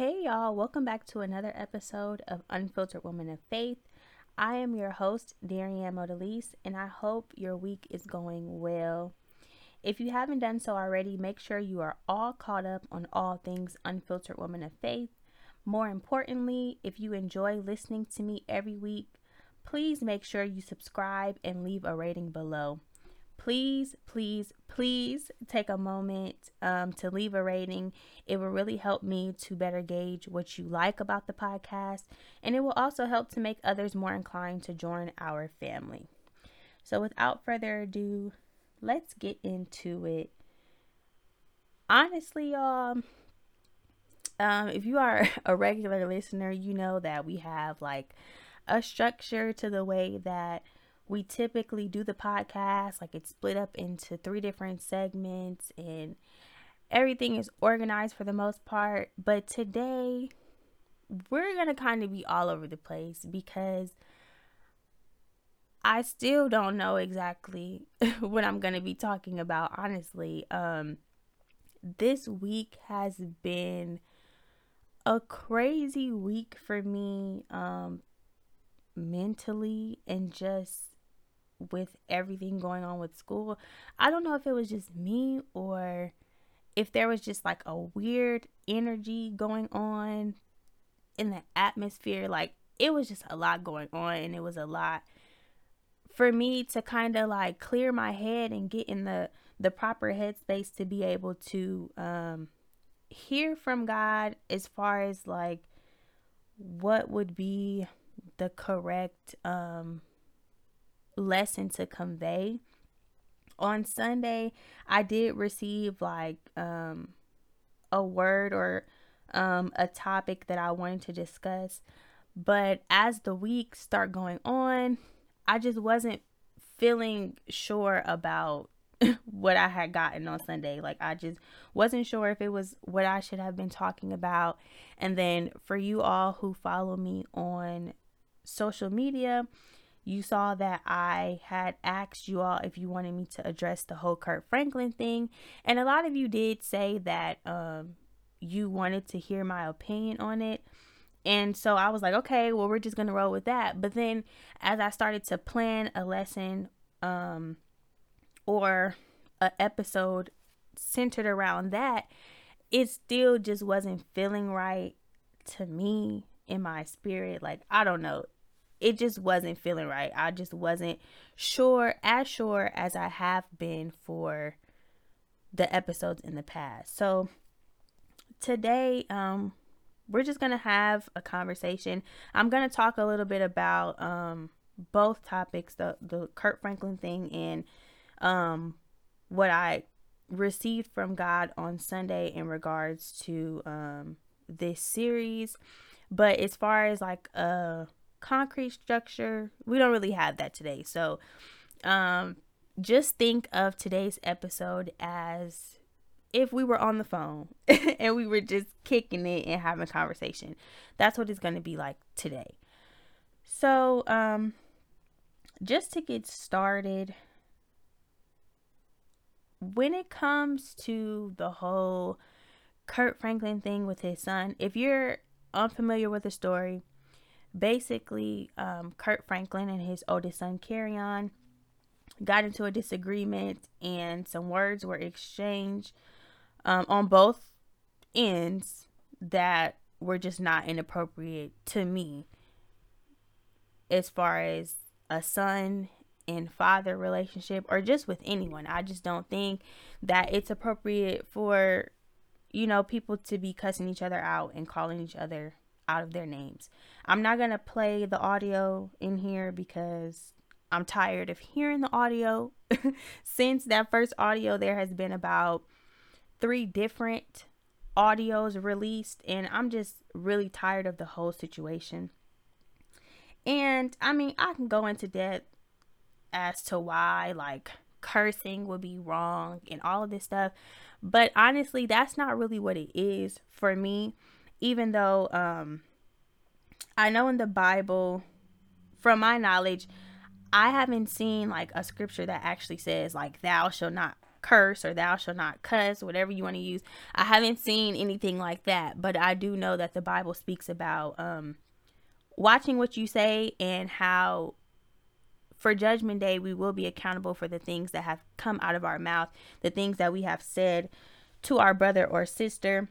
Hey, y'all, welcome back to another episode of Unfiltered Woman of Faith. I am your host, Dariann Modalise, and I hope your week is going well. If you haven't done so already, make sure you are all caught up on all things Unfiltered Woman of Faith. More importantly, if you enjoy listening to me every week, please make sure you subscribe and leave a rating below please, please, please take a moment um, to leave a rating. It will really help me to better gauge what you like about the podcast, and it will also help to make others more inclined to join our family. So, without further ado, let's get into it. Honestly, y'all, um, if you are a regular listener, you know that we have like a structure to the way that we typically do the podcast like it's split up into three different segments and everything is organized for the most part. But today we're going to kind of be all over the place because I still don't know exactly what I'm going to be talking about honestly. Um this week has been a crazy week for me um mentally and just with everything going on with school. I don't know if it was just me or if there was just like a weird energy going on in the atmosphere. Like it was just a lot going on and it was a lot for me to kind of like clear my head and get in the the proper headspace to be able to um hear from God as far as like what would be the correct um lesson to convey. On Sunday, I did receive like um, a word or um, a topic that I wanted to discuss. But as the weeks start going on, I just wasn't feeling sure about what I had gotten on Sunday. Like I just wasn't sure if it was what I should have been talking about. And then for you all who follow me on social media, you saw that I had asked you all if you wanted me to address the whole Kirk Franklin thing. And a lot of you did say that um, you wanted to hear my opinion on it. And so I was like, okay, well, we're just going to roll with that. But then as I started to plan a lesson um, or an episode centered around that, it still just wasn't feeling right to me in my spirit. Like, I don't know it just wasn't feeling right. I just wasn't sure, as sure as I have been for the episodes in the past. So today, um, we're just gonna have a conversation. I'm gonna talk a little bit about um both topics, the the Kirk Franklin thing and um what I received from God on Sunday in regards to um this series. But as far as like a concrete structure. We don't really have that today. So, um, just think of today's episode as if we were on the phone and we were just kicking it and having a conversation. That's what it's going to be like today. So, um, just to get started, when it comes to the whole Kirk Franklin thing with his son, if you're unfamiliar with the story, basically, um, Kirk Franklin and his oldest son, Kerrion, got into a disagreement and some words were exchanged um, on both ends that were just not inappropriate to me as far as a son and father relationship or just with anyone. I just don't think that it's appropriate for you know people to be cussing each other out and calling each other out of their names. I'm not going to play the audio in here because I'm tired of hearing the audio. Since that first audio, there has been about three different audios released, and I'm just really tired of the whole situation. And I mean, I can go into depth as to why, like, cursing would be wrong and all of this stuff. But honestly, that's not really what it is for me even though um I know in the Bible, from my knowledge, I haven't seen like a scripture that actually says like thou shall not curse or thou shall not cuss, whatever you want to use. I haven't seen anything like that, but I do know that the Bible speaks about um, watching what you say and how for judgment day we will be accountable for the things that have come out of our mouth, the things that we have said to our brother or sister.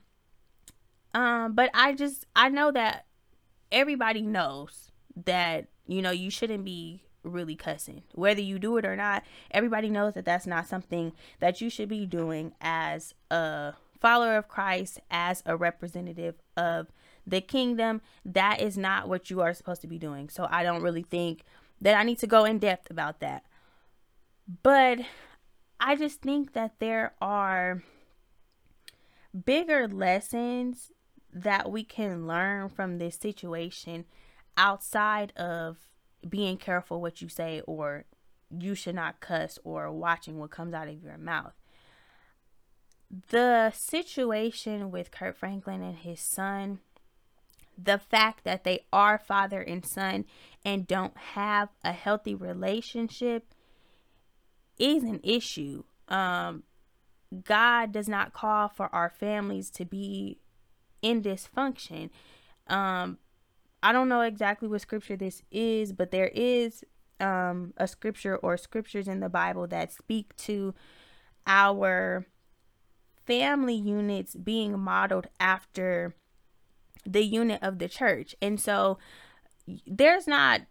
Um, but I just I know that everybody knows that you know you shouldn't be really cussing. Whether you do it or not everybody knows that that's not something that you should be doing as a follower of christ as a representative of the kingdom. That is not what you are supposed to be doing. So i don't really think that i need to go in depth about that. But i just think that there are bigger lessons that we can learn from this situation outside of being careful what you say or you should not cuss or watching what comes out of your mouth. The situation with Kirk Franklin and his son, the fact that they are father and son and don't have a healthy relationship is an issue. Um, God does not call for our families to be in dysfunction. Um, I don't know exactly what scripture this is, but there is um, a scripture or scriptures in the Bible that speak to our family units being modeled after the unit of the church. And so there's not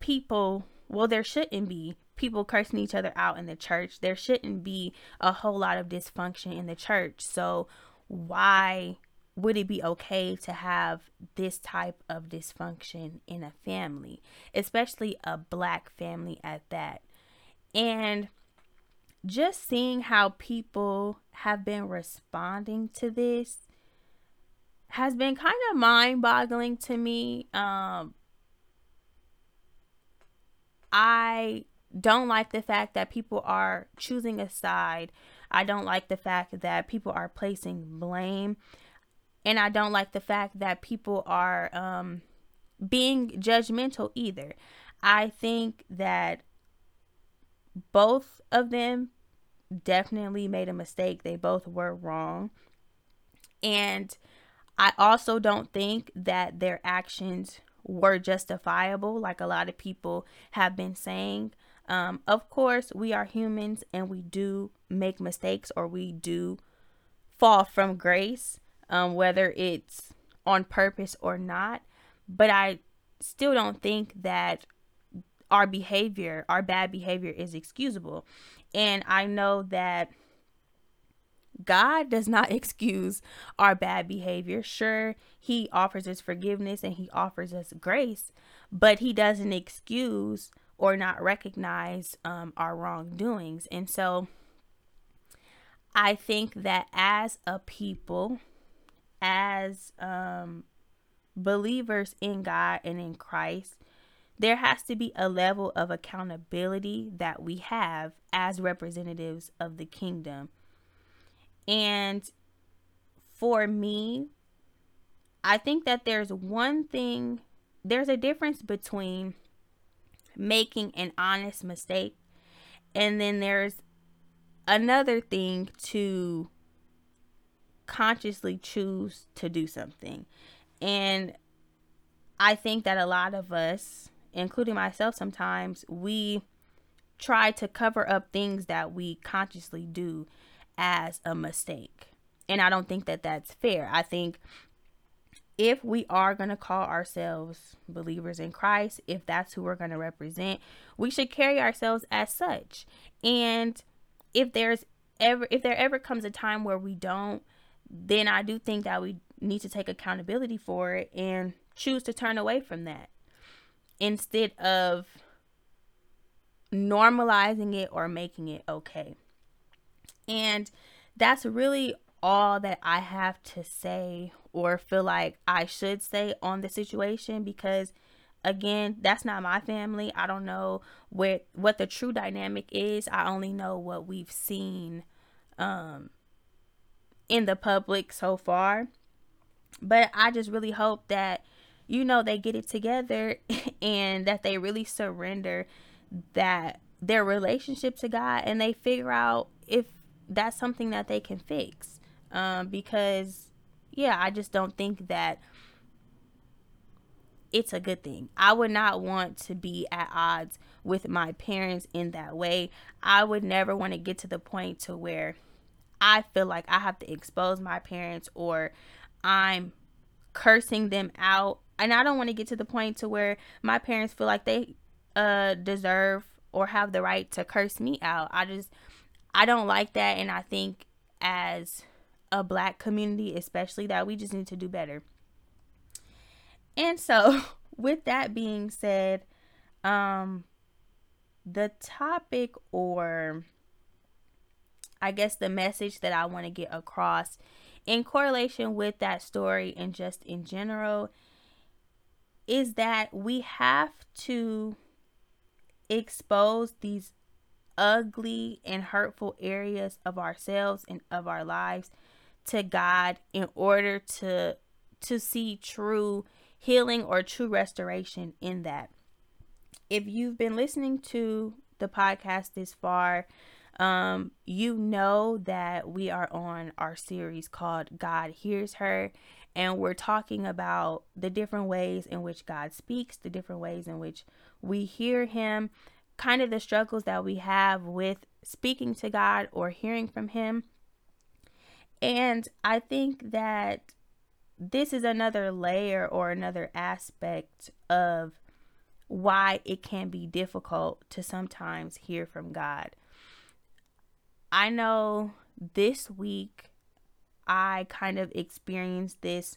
people, well, there shouldn't be people cursing each other out in the church. There shouldn't be a whole lot of dysfunction in the church. So why would it be okay to have this type of dysfunction in a family, especially a black family at that? And just seeing how people have been responding to this has been kind of mind boggling to me. Um, I don't like the fact that people are choosing a side. I don't like the fact that people are placing blame and I don't like the fact that people are um, being judgmental either. I think that both of them definitely made a mistake. They both were wrong. And I also don't think that their actions were justifiable, like a lot of people have been saying. Um, of course, we are humans and we do make mistakes or we do fall from grace um, whether it's on purpose or not. But I still don't think that our behavior, our bad behavior, is excusable. And I know that God does not excuse our bad behavior. Sure, He offers us forgiveness and He offers us grace, but He doesn't excuse or not recognize um, our wrongdoings. And so I think that as a people, as um, believers in God and in Christ, there has to be a level of accountability that we have as representatives of the kingdom. And for me, I think that there's one thing, there's a difference between making an honest mistake and then there's another thing to consciously choose to do something. And I think that a lot of us, including myself sometimes, we try to cover up things that we consciously do as a mistake. And I don't think that that's fair. I think if we are going to call ourselves believers in Christ, if that's who we're going to represent, we should carry ourselves as such. And if there's ever if there ever comes a time where we don't then I do think that we need to take accountability for it and choose to turn away from that instead of normalizing it or making it okay. And that's really all that I have to say or feel like I should say on the situation because again, that's not my family. I don't know what what the true dynamic is. I only know what we've seen um in the public so far. But I just really hope that, you know, they get it together and that they really surrender that their relationship to God and they figure out if that's something that they can fix. Um, because, yeah, I just don't think that it's a good thing. I would not want to be at odds with my parents in that way. I would never want to get to the point to where I feel like I have to expose my parents or I'm cursing them out. And I don't want to get to the point to where my parents feel like they uh deserve or have the right to curse me out. I just I don't like that and I think as a black community especially that we just need to do better. And so with that being said, um the topic or I guess the message that I want to get across in correlation with that story and just in general is that we have to expose these ugly and hurtful areas of ourselves and of our lives to God in order to to see true healing or true restoration in that. If you've been listening to the podcast this far, um, you know that we are on our series called God Hears Her, and we're talking about the different ways in which God speaks, the different ways in which we hear Him, kind of the struggles that we have with speaking to God or hearing from Him. And I think that this is another layer or another aspect of why it can be difficult to sometimes hear from God. I know this week I kind of experienced this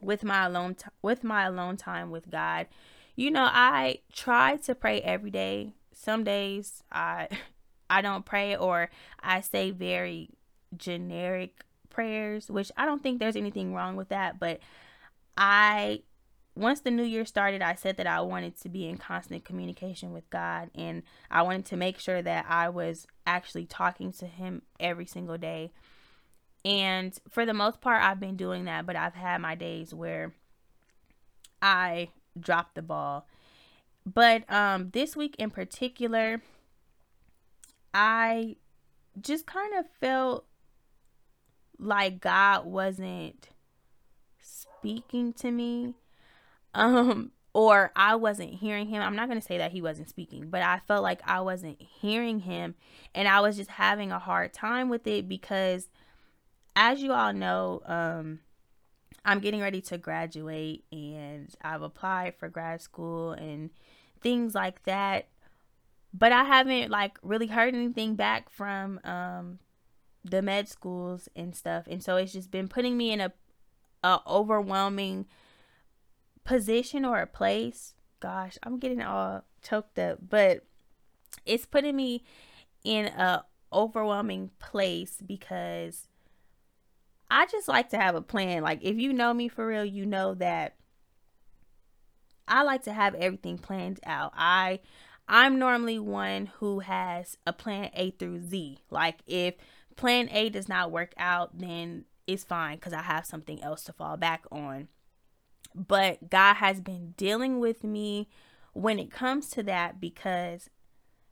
with my alone t- with my alone time with God. You know, I try to pray every day. Some days I I don't pray or I say very generic prayers, which I don't think there's anything wrong with that, but I once the new year started, I said that I wanted to be in constant communication with God and I wanted to make sure that I was actually talking to Him every single day. And for the most part, I've been doing that, but I've had my days where I dropped the ball. But um, this week in particular, I just kind of felt like God wasn't speaking to me um or I wasn't hearing him. I'm not going to say that he wasn't speaking, but I felt like I wasn't hearing him and I was just having a hard time with it because as you all know, um I'm getting ready to graduate and I've applied for grad school and things like that. But I haven't like really heard anything back from um the med schools and stuff and so it's just been putting me in a, a overwhelming position or a place gosh i'm getting all choked up but it's putting me in a overwhelming place because i just like to have a plan. Like if you know me for real you know that i like to have everything planned out. I i'm normally one who has a plan a through z. Like if plan A does not work out, then it's fine because I have something else to fall back on. But God has been dealing with me when it comes to that because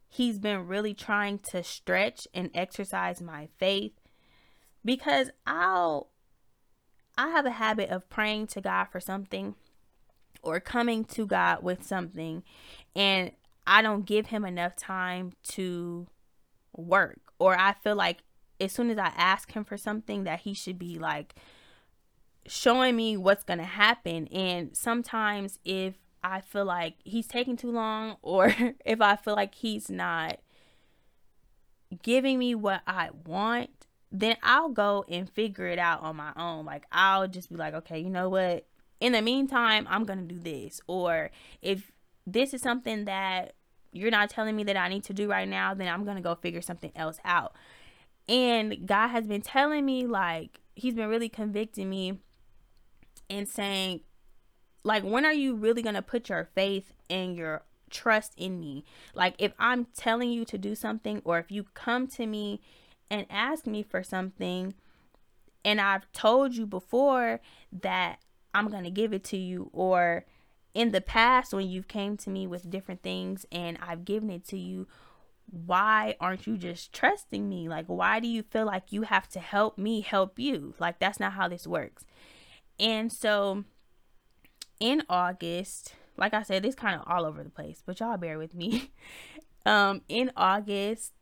He's been really trying to stretch and exercise my faith because I'll I have a habit of praying to God for something or coming to God with something and I don't give him enough time to work or I feel like as soon as I ask him for something that he should be like showing me what's going to happen and sometimes if I feel like he's taking too long or if I feel like he's not giving me what I want, then I'll go and figure it out on my own. Like I'll just be like, okay, you know what? In the meantime, I'm going to do this. Or if this is something that you're not telling me that I need to do right now, then I'm going to go figure something else out. And God has been telling me, like, He's been really convicting me and saying, like, when are you really going to put your faith and your trust in me? Like, if I'm telling you to do something, or if you come to me and ask me for something, and I've told you before that I'm going to give it to you, or in the past when you've came to me with different things and I've given it to you, why aren't you just trusting me? Like, why do you feel like you have to help me help you? Like, that's not how this works. And so in August, like I said, it's kind of all over the place, but y'all bear with me. um, in August,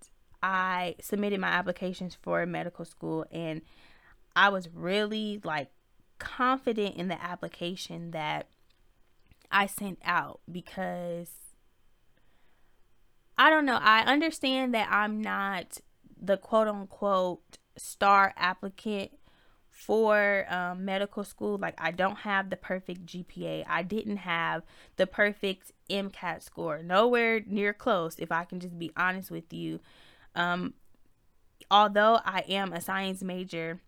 I submitted my applications for medical school and I was really like confident in the application that I sent out because I don't know. I understand that I'm not the quote unquote star applicant for um, medical school. Like, I don't have the perfect GPA. I didn't have the perfect MCAT score. Nowhere near close, if I can just be honest with you. Um, although I am a science major,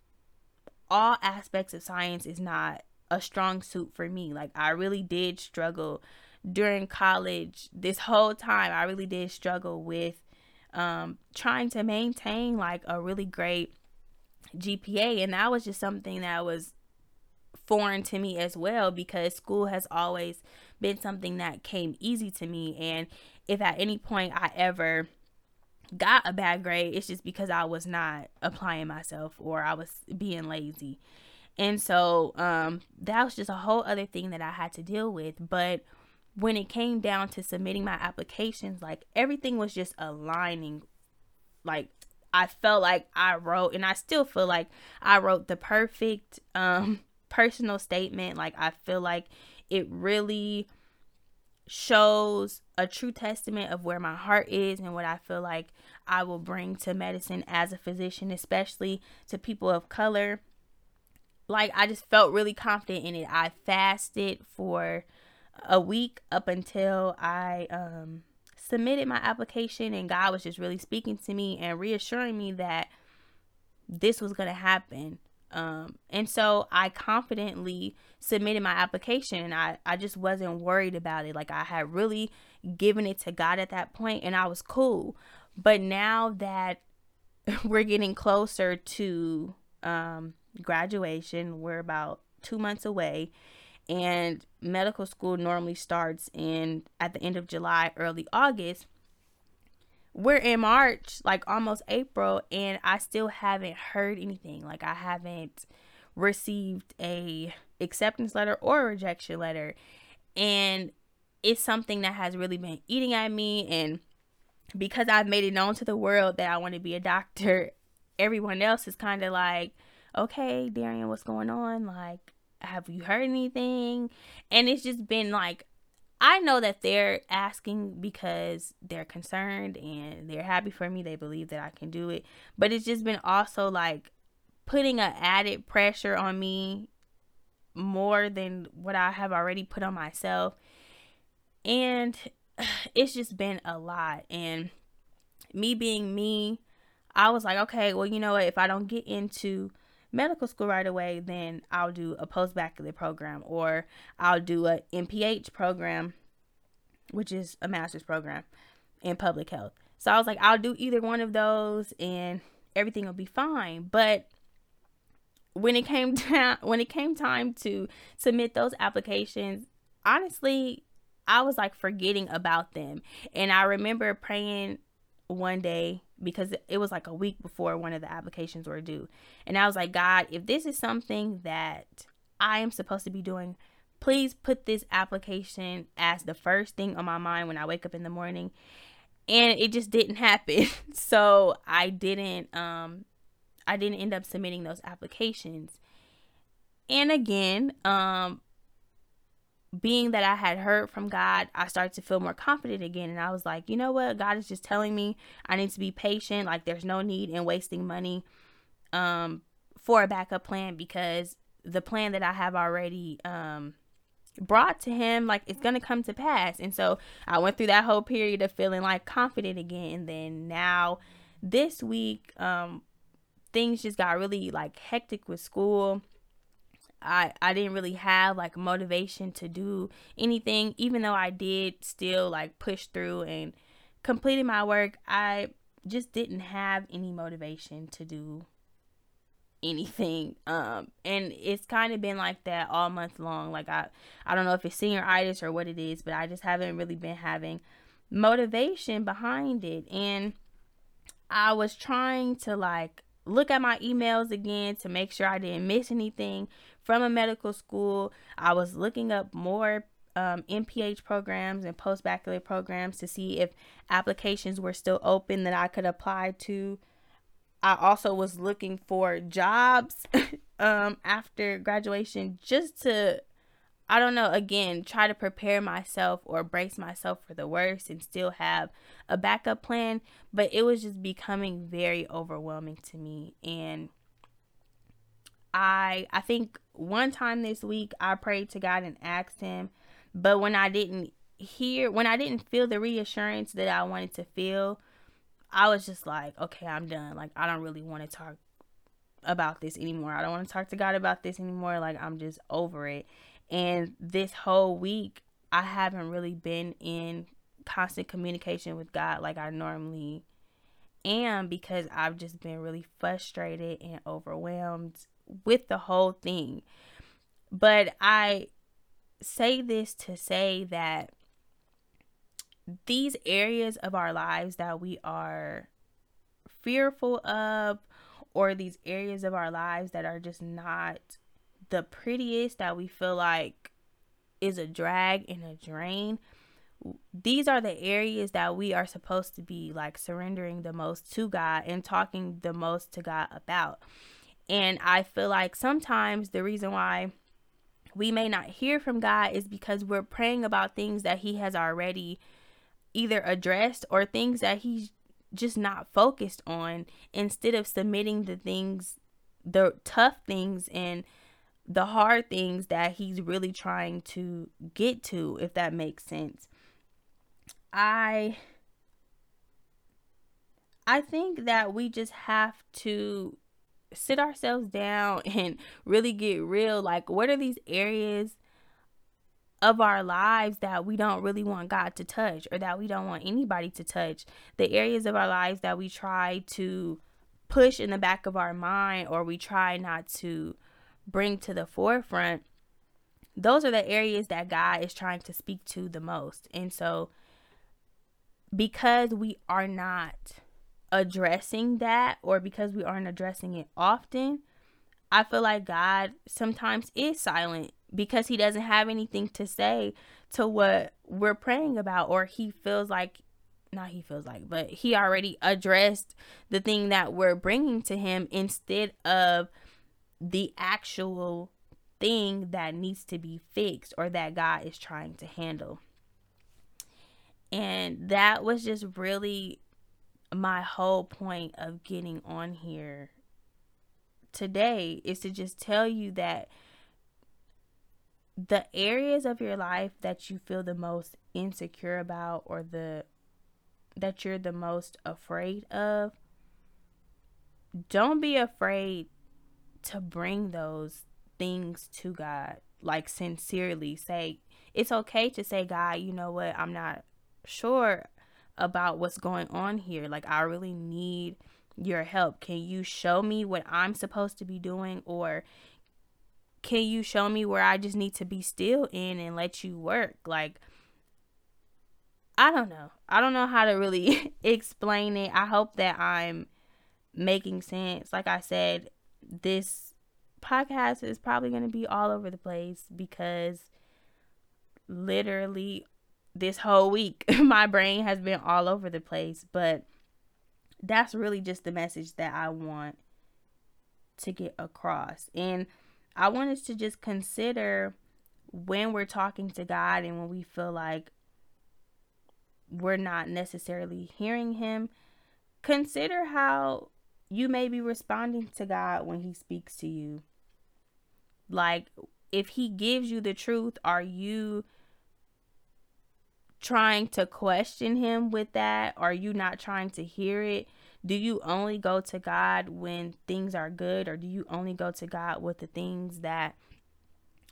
all aspects of science is not a strong suit for me. Like, I really did struggle during college. This whole time, I really did struggle with um, trying to maintain like a really great GPA. And that was just something that was foreign to me as well because school has always been something that came easy to me. And if at any point I ever got a bad grade, it's just because I was not applying myself or I was being lazy. And so um, that was just a whole other thing that I had to deal with. But when it came down to submitting my applications, like everything was just aligning like I felt like I wrote, and I still feel like I wrote the perfect um, personal statement. Like, I feel like it really shows a true testament of where my heart is and what I feel like I will bring to medicine as a physician, especially to people of color. Like, I just felt really confident in it. I fasted for a week up until I um submitted my application and God was just really speaking to me and reassuring me that this was going to happen. Um, and so I confidently submitted my application and I, I just wasn't worried about it. Like I had really given it to God at that point and I was cool. But now that we're getting closer to um, graduation, we're about two months away and medical school normally starts in at the end of July, early August. We're in March, like almost April, and I still haven't heard anything. Like I haven't received a acceptance letter or a rejection letter. And it's something that has really been eating at me and because I've made it known to the world that I want to be a doctor, everyone else is kind of like, "Okay, Dariann, what's going on? Like have you heard anything? And it's just been like, I know that they're asking because they're concerned and they're happy for me. They believe that I can do it. But it's just been also like putting an added pressure on me more than what I have already put on myself. And it's just been a lot. And me being me, I was like, okay, well, you know what? If I don't get into medical school right away, then I'll do a postbachelor program or I'll do a MPH program, which is a master's program in public health. So I was like, I'll do either one of those and everything will be fine. But when it came down when it came time to submit those applications, honestly, I was like forgetting about them. And I remember praying one day because it was like a week before one of the applications were due. And I was like, God, if this is something that I am supposed to be doing, please put this application as the first thing on my mind when I wake up in the morning. And it just didn't happen. so I didn't um I didn't end up submitting those applications. And again, um being that I had heard from God, I started to feel more confident again. And I was like, you know what? God is just telling me I need to be patient. Like, there's no need in wasting money um, for a backup plan because the plan that I have already um, brought to Him, like, it's going to come to pass. And so I went through that whole period of feeling like confident again. And then now this week, um, things just got really like hectic with school I I didn't really have like motivation to do anything even though I did still like push through and completed my work I just didn't have any motivation to do anything um and it's kind of been like that all month long like I I don't know if it's senioritis or what it is but I just haven't really been having motivation behind it. And I was trying to like look at my emails again to make sure I didn't miss anything from a medical school. I was looking up more um, MPH programs and post baccalaureate programs to see if applications were still open that I could apply to. I also was looking for jobs um, after graduation just to I don't know, again, try to prepare myself or brace myself for the worst and still have a backup plan. But it was just becoming very overwhelming to me. And I I think one time this week I prayed to God and asked him, but when I didn't hear when I didn't feel the reassurance that I wanted to feel, I was just like, okay, I'm done. Like I don't really want to talk about this anymore. I don't want to talk to God about this anymore. Like I'm just over it. And this whole week, I haven't really been in constant communication with God like I normally am because I've just been really frustrated and overwhelmed with the whole thing. But I say this to say that these areas of our lives that we are fearful of, or these areas of our lives that are just not the prettiest that we feel like is a drag and a drain these are the areas that we are supposed to be like surrendering the most to God and talking the most to God about. And I feel like sometimes the reason why we may not hear from God is because we're praying about things that He has already either addressed or things that He's just not focused on instead of submitting the things, the tough things and the hard things that he's really trying to get to, if that makes sense. I I think that we just have to sit ourselves down and really get real. Like, what are these areas of our lives that we don't really want God to touch or that we don't want anybody to touch? The areas of our lives that we try to push in the back of our mind or we try not to bring to the forefront, those are the areas that God is trying to speak to the most. And so, because we are not addressing that, or because we aren't addressing it often, I feel like God sometimes is silent because He doesn't have anything to say to what we're praying about, or He feels like not he feels like, but he already addressed the thing that we're bringing to him instead of the actual thing that needs to be fixed or that God is trying to handle. And that was just really my whole point of getting on here today is to just tell you that the areas of your life that you feel the most insecure about or the that you're the most afraid of don't be afraid to bring those things to God, like sincerely say, it's okay to say, God, you know what, I'm not sure about what's going on here. Like, I really need your help. Can you show me what I'm supposed to be doing? Or can you show me where I just need to be still in and let you work? Like, I don't know. I don't know how to really explain it. I hope that I'm making sense. Like I said, this podcast is probably going to be all over the place because literally this whole week my brain has been all over the place but that's really just the message that I want to get across and I want us to just consider when we're talking to God and when we feel like we're not necessarily hearing him consider how you may be responding to God when He speaks to you. Like, if He gives you the truth, are you trying to question Him with that? Are you not trying to hear it? Do you only go to God when things are good, or do you only go to God with the things that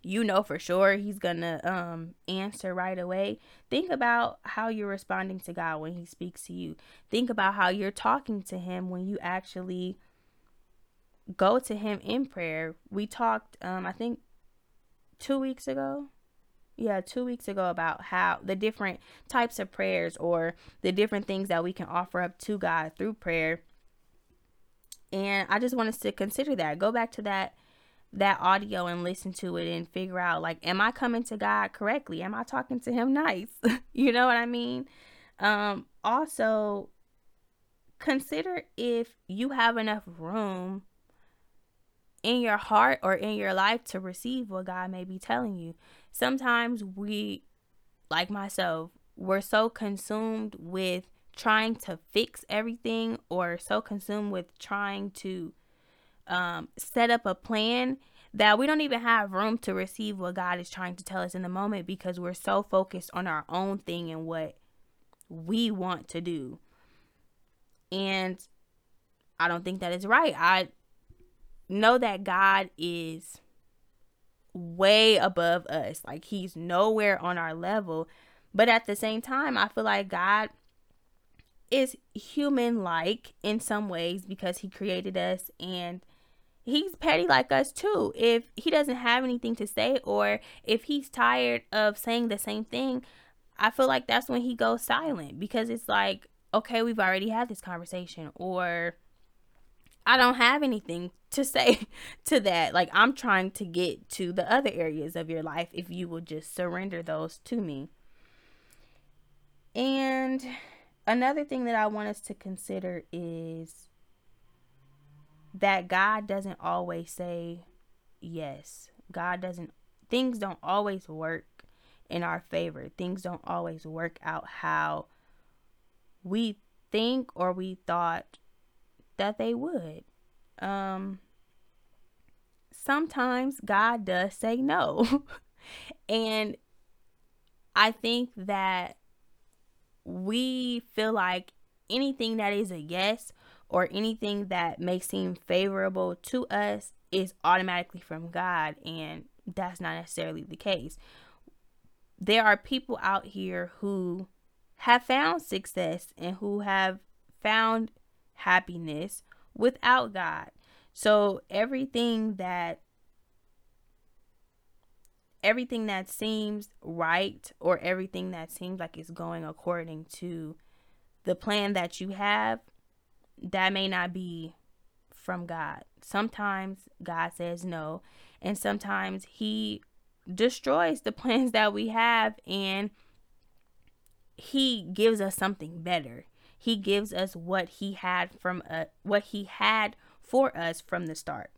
you know for sure he's gonna um answer right away think about how you're responding to god when he speaks to you think about how you're talking to him when you actually go to him in prayer we talked um i think two weeks ago yeah, two weeks ago about how the different types of prayers or the different things that we can offer up to God through prayer. And I just want us to consider that. Go back to that that audio and listen to it and figure out like am I coming to God correctly? Am I talking to him nice? you know what I mean? Um also consider if you have enough room in your heart or in your life to receive what God may be telling you sometimes we, like myself, we're so consumed with trying to fix everything or so consumed with trying to um, set up a plan that we don't even have room to receive what God is trying to tell us in the moment because we're so focused on our own thing and what we want to do. And I don't think that is right. I know that God is way above us. Like he's nowhere on our level. But at the same time, I feel like God is human like in some ways because he created us and he's petty like us too. If he doesn't have anything to say or if he's tired of saying the same thing, I feel like that's when he goes silent because it's like, okay, we've already had this conversation or I don't have anything to say to that. Like, I'm trying to get to the other areas of your life if you will just surrender those to me. And another thing that I want us to consider is that God doesn't always say yes. God doesn't, things don't always work in our favor. Things don't always work out how we think or we thought that they would. Um, sometimes God does say no. and I think that we feel like anything that is a yes or anything that may seem favorable to us is automatically from God, and that's not necessarily the case. There are people out here who have found success and who have found happiness without God. So everything that everything that seems right or everything that seems like it's going according to the plan that you have, that may not be from God. Sometimes God says no, and sometimes He destroys the plans that we have and He gives us something better. He gives us what he had from uh, what he had for us from the start.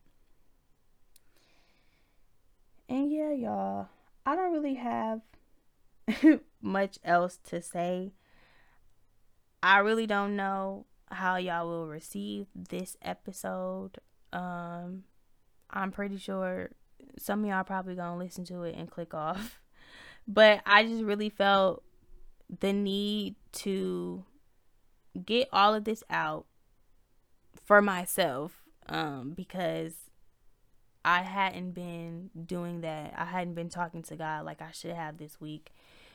And yeah, y'all, I don't really have much else to say. I really don't know how y'all will receive this episode. Um I'm pretty sure some of y'all probably to listen to it and click off. But I just really felt the need to get all of this out for myself um, because I hadn't been doing that. I hadn't been talking to God like I should have this week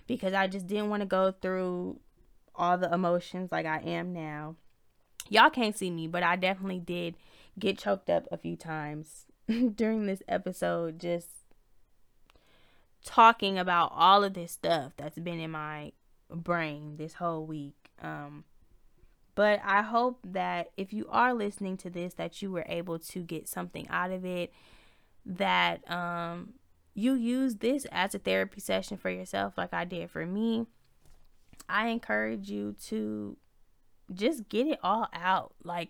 because I just didn't want to go through all the emotions like I am now. Y'all can't see me, but I definitely did get choked up a few times during this episode just talking about all of this stuff that's been in my brain this whole week. Um but I hope that if you are listening to this, that you were able to get something out of it, that um, you use this as a therapy session for yourself, like I did for me. I encourage you to just get it all out. Like,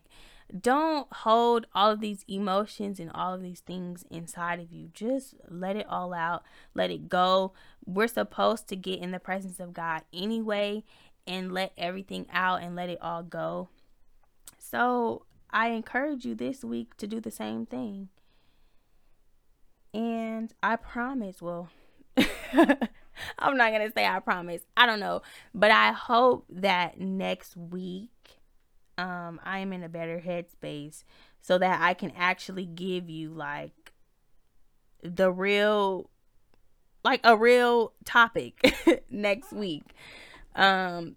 don't hold all of these emotions and all of these things inside of you. Just let it all out, let it go. We're supposed to get in the presence of God anyway and let everything out and let it all go. So I encourage you this week to do the same thing. And I promise, well, I'm not going to say I promise. I don't know. But I hope that next week um, I am in a better headspace so that I can actually give you like the real like a real topic next week um,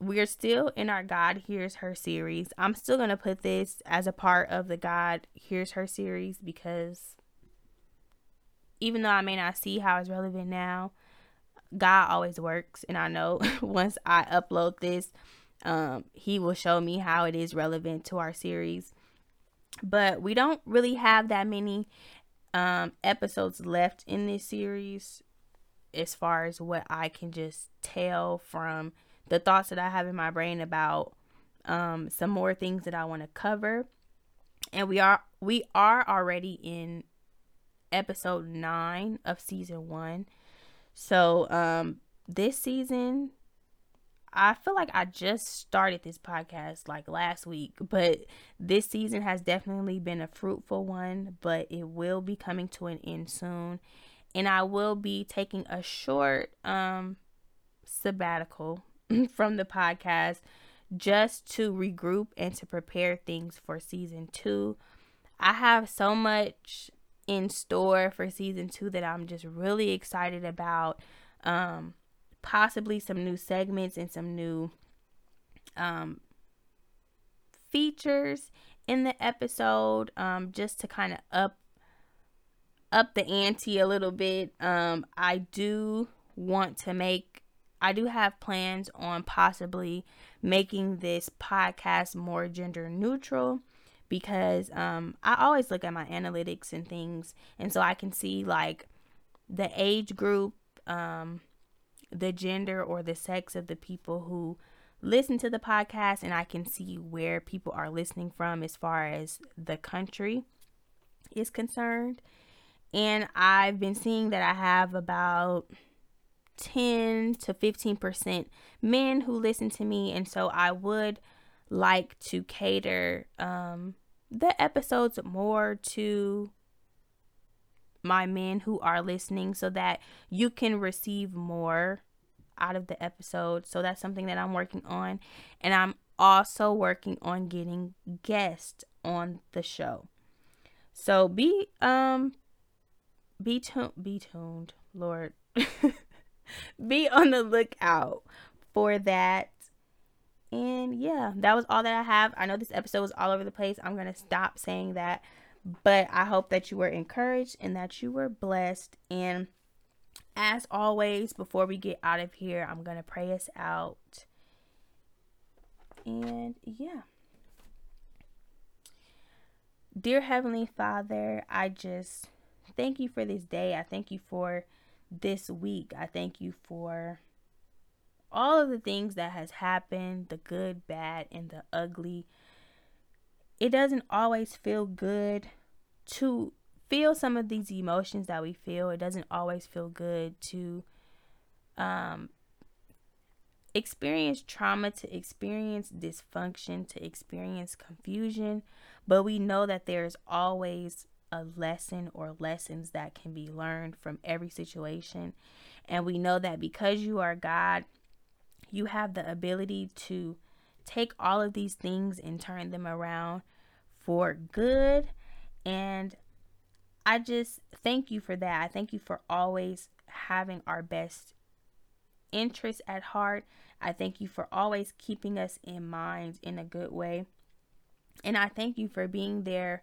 we're still in our God Hears Her series. I'm still going to put this as a part of the God Hears Her series because even though I may not see how it's relevant now, God always works. And I know once I upload this, um, He will show me how it is relevant to our series. But we don't really have that many um, episodes left in this series as far as what I can just tell from the thoughts that I have in my brain about um, some more things that I want to cover. And we are we are already in episode 9 of season 1. So, um this season I feel like I just started this podcast like last week, but this season has definitely been a fruitful one, but it will be coming to an end soon. And I will be taking a short um sabbatical from the podcast just to regroup and to prepare things for season 2. I have so much in store for season 2 that I'm just really excited about. Um possibly some new segments and some new um, features in the episode um, just to kind of up up the ante a little bit. Um, I do want to make I do have plans on possibly making this podcast more gender neutral because um, I always look at my analytics and things and so I can see like the age group um, the gender or the sex of the people who listen to the podcast and I can see where people are listening from as far as the country is concerned. And I've been seeing that I have about 10 to 15% men who listen to me. And so I would like to cater um, the episodes more to my men who are listening so that you can receive more out of the episode. So that's something that I'm working on. And I'm also working on getting guests on the show. So be um be tuned be tuned, Lord. be on the lookout for that. And yeah, that was all that I have. I know this episode was all over the place. I'm to stop saying that. But I hope that you were encouraged and that you were blessed. And as always, before we get out of here, I'm to pray us out. And yeah. Dear Heavenly Father, I just thank you for this day. I thank you for this week. I thank you for all of the things that has happened, the good, bad, and the ugly. It doesn't always feel good to feel some of these emotions that we feel. It doesn't always feel good to um, experience trauma, to experience dysfunction, to experience confusion, but we know that there's always a lesson or lessons that can be learned from every situation. And we know that because you are God, you have the ability to take all of these things and turn them around for good. And I just thank you for that. I thank you for always having our best interests at heart. I thank you for always keeping us in mind in a good way. And I thank you for being there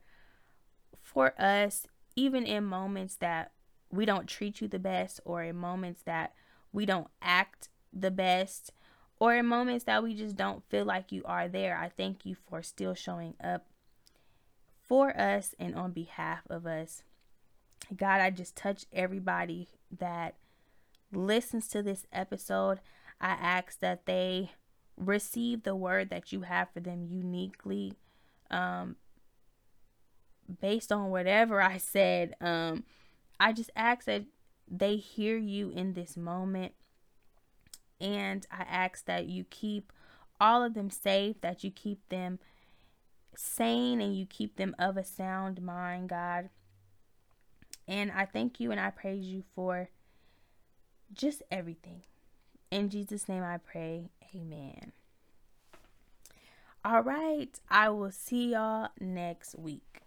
for us, even in moments that we don't treat you the best, or in moments that we don't act the best, or in moments that we just don't feel like you are there. I thank you for still showing up for us and on behalf of us. God, I just touch everybody that listens to this episode. I ask that they receive the word that you have for them uniquely um, based on whatever I said. Um, I just ask that they hear you in this moment. And I ask that you keep all of them safe, that you keep them sane and you keep them of a sound mind, God. And I thank you and I praise you for just everything. In Jesus' name I pray. Amen. All right. I will see y'all next week.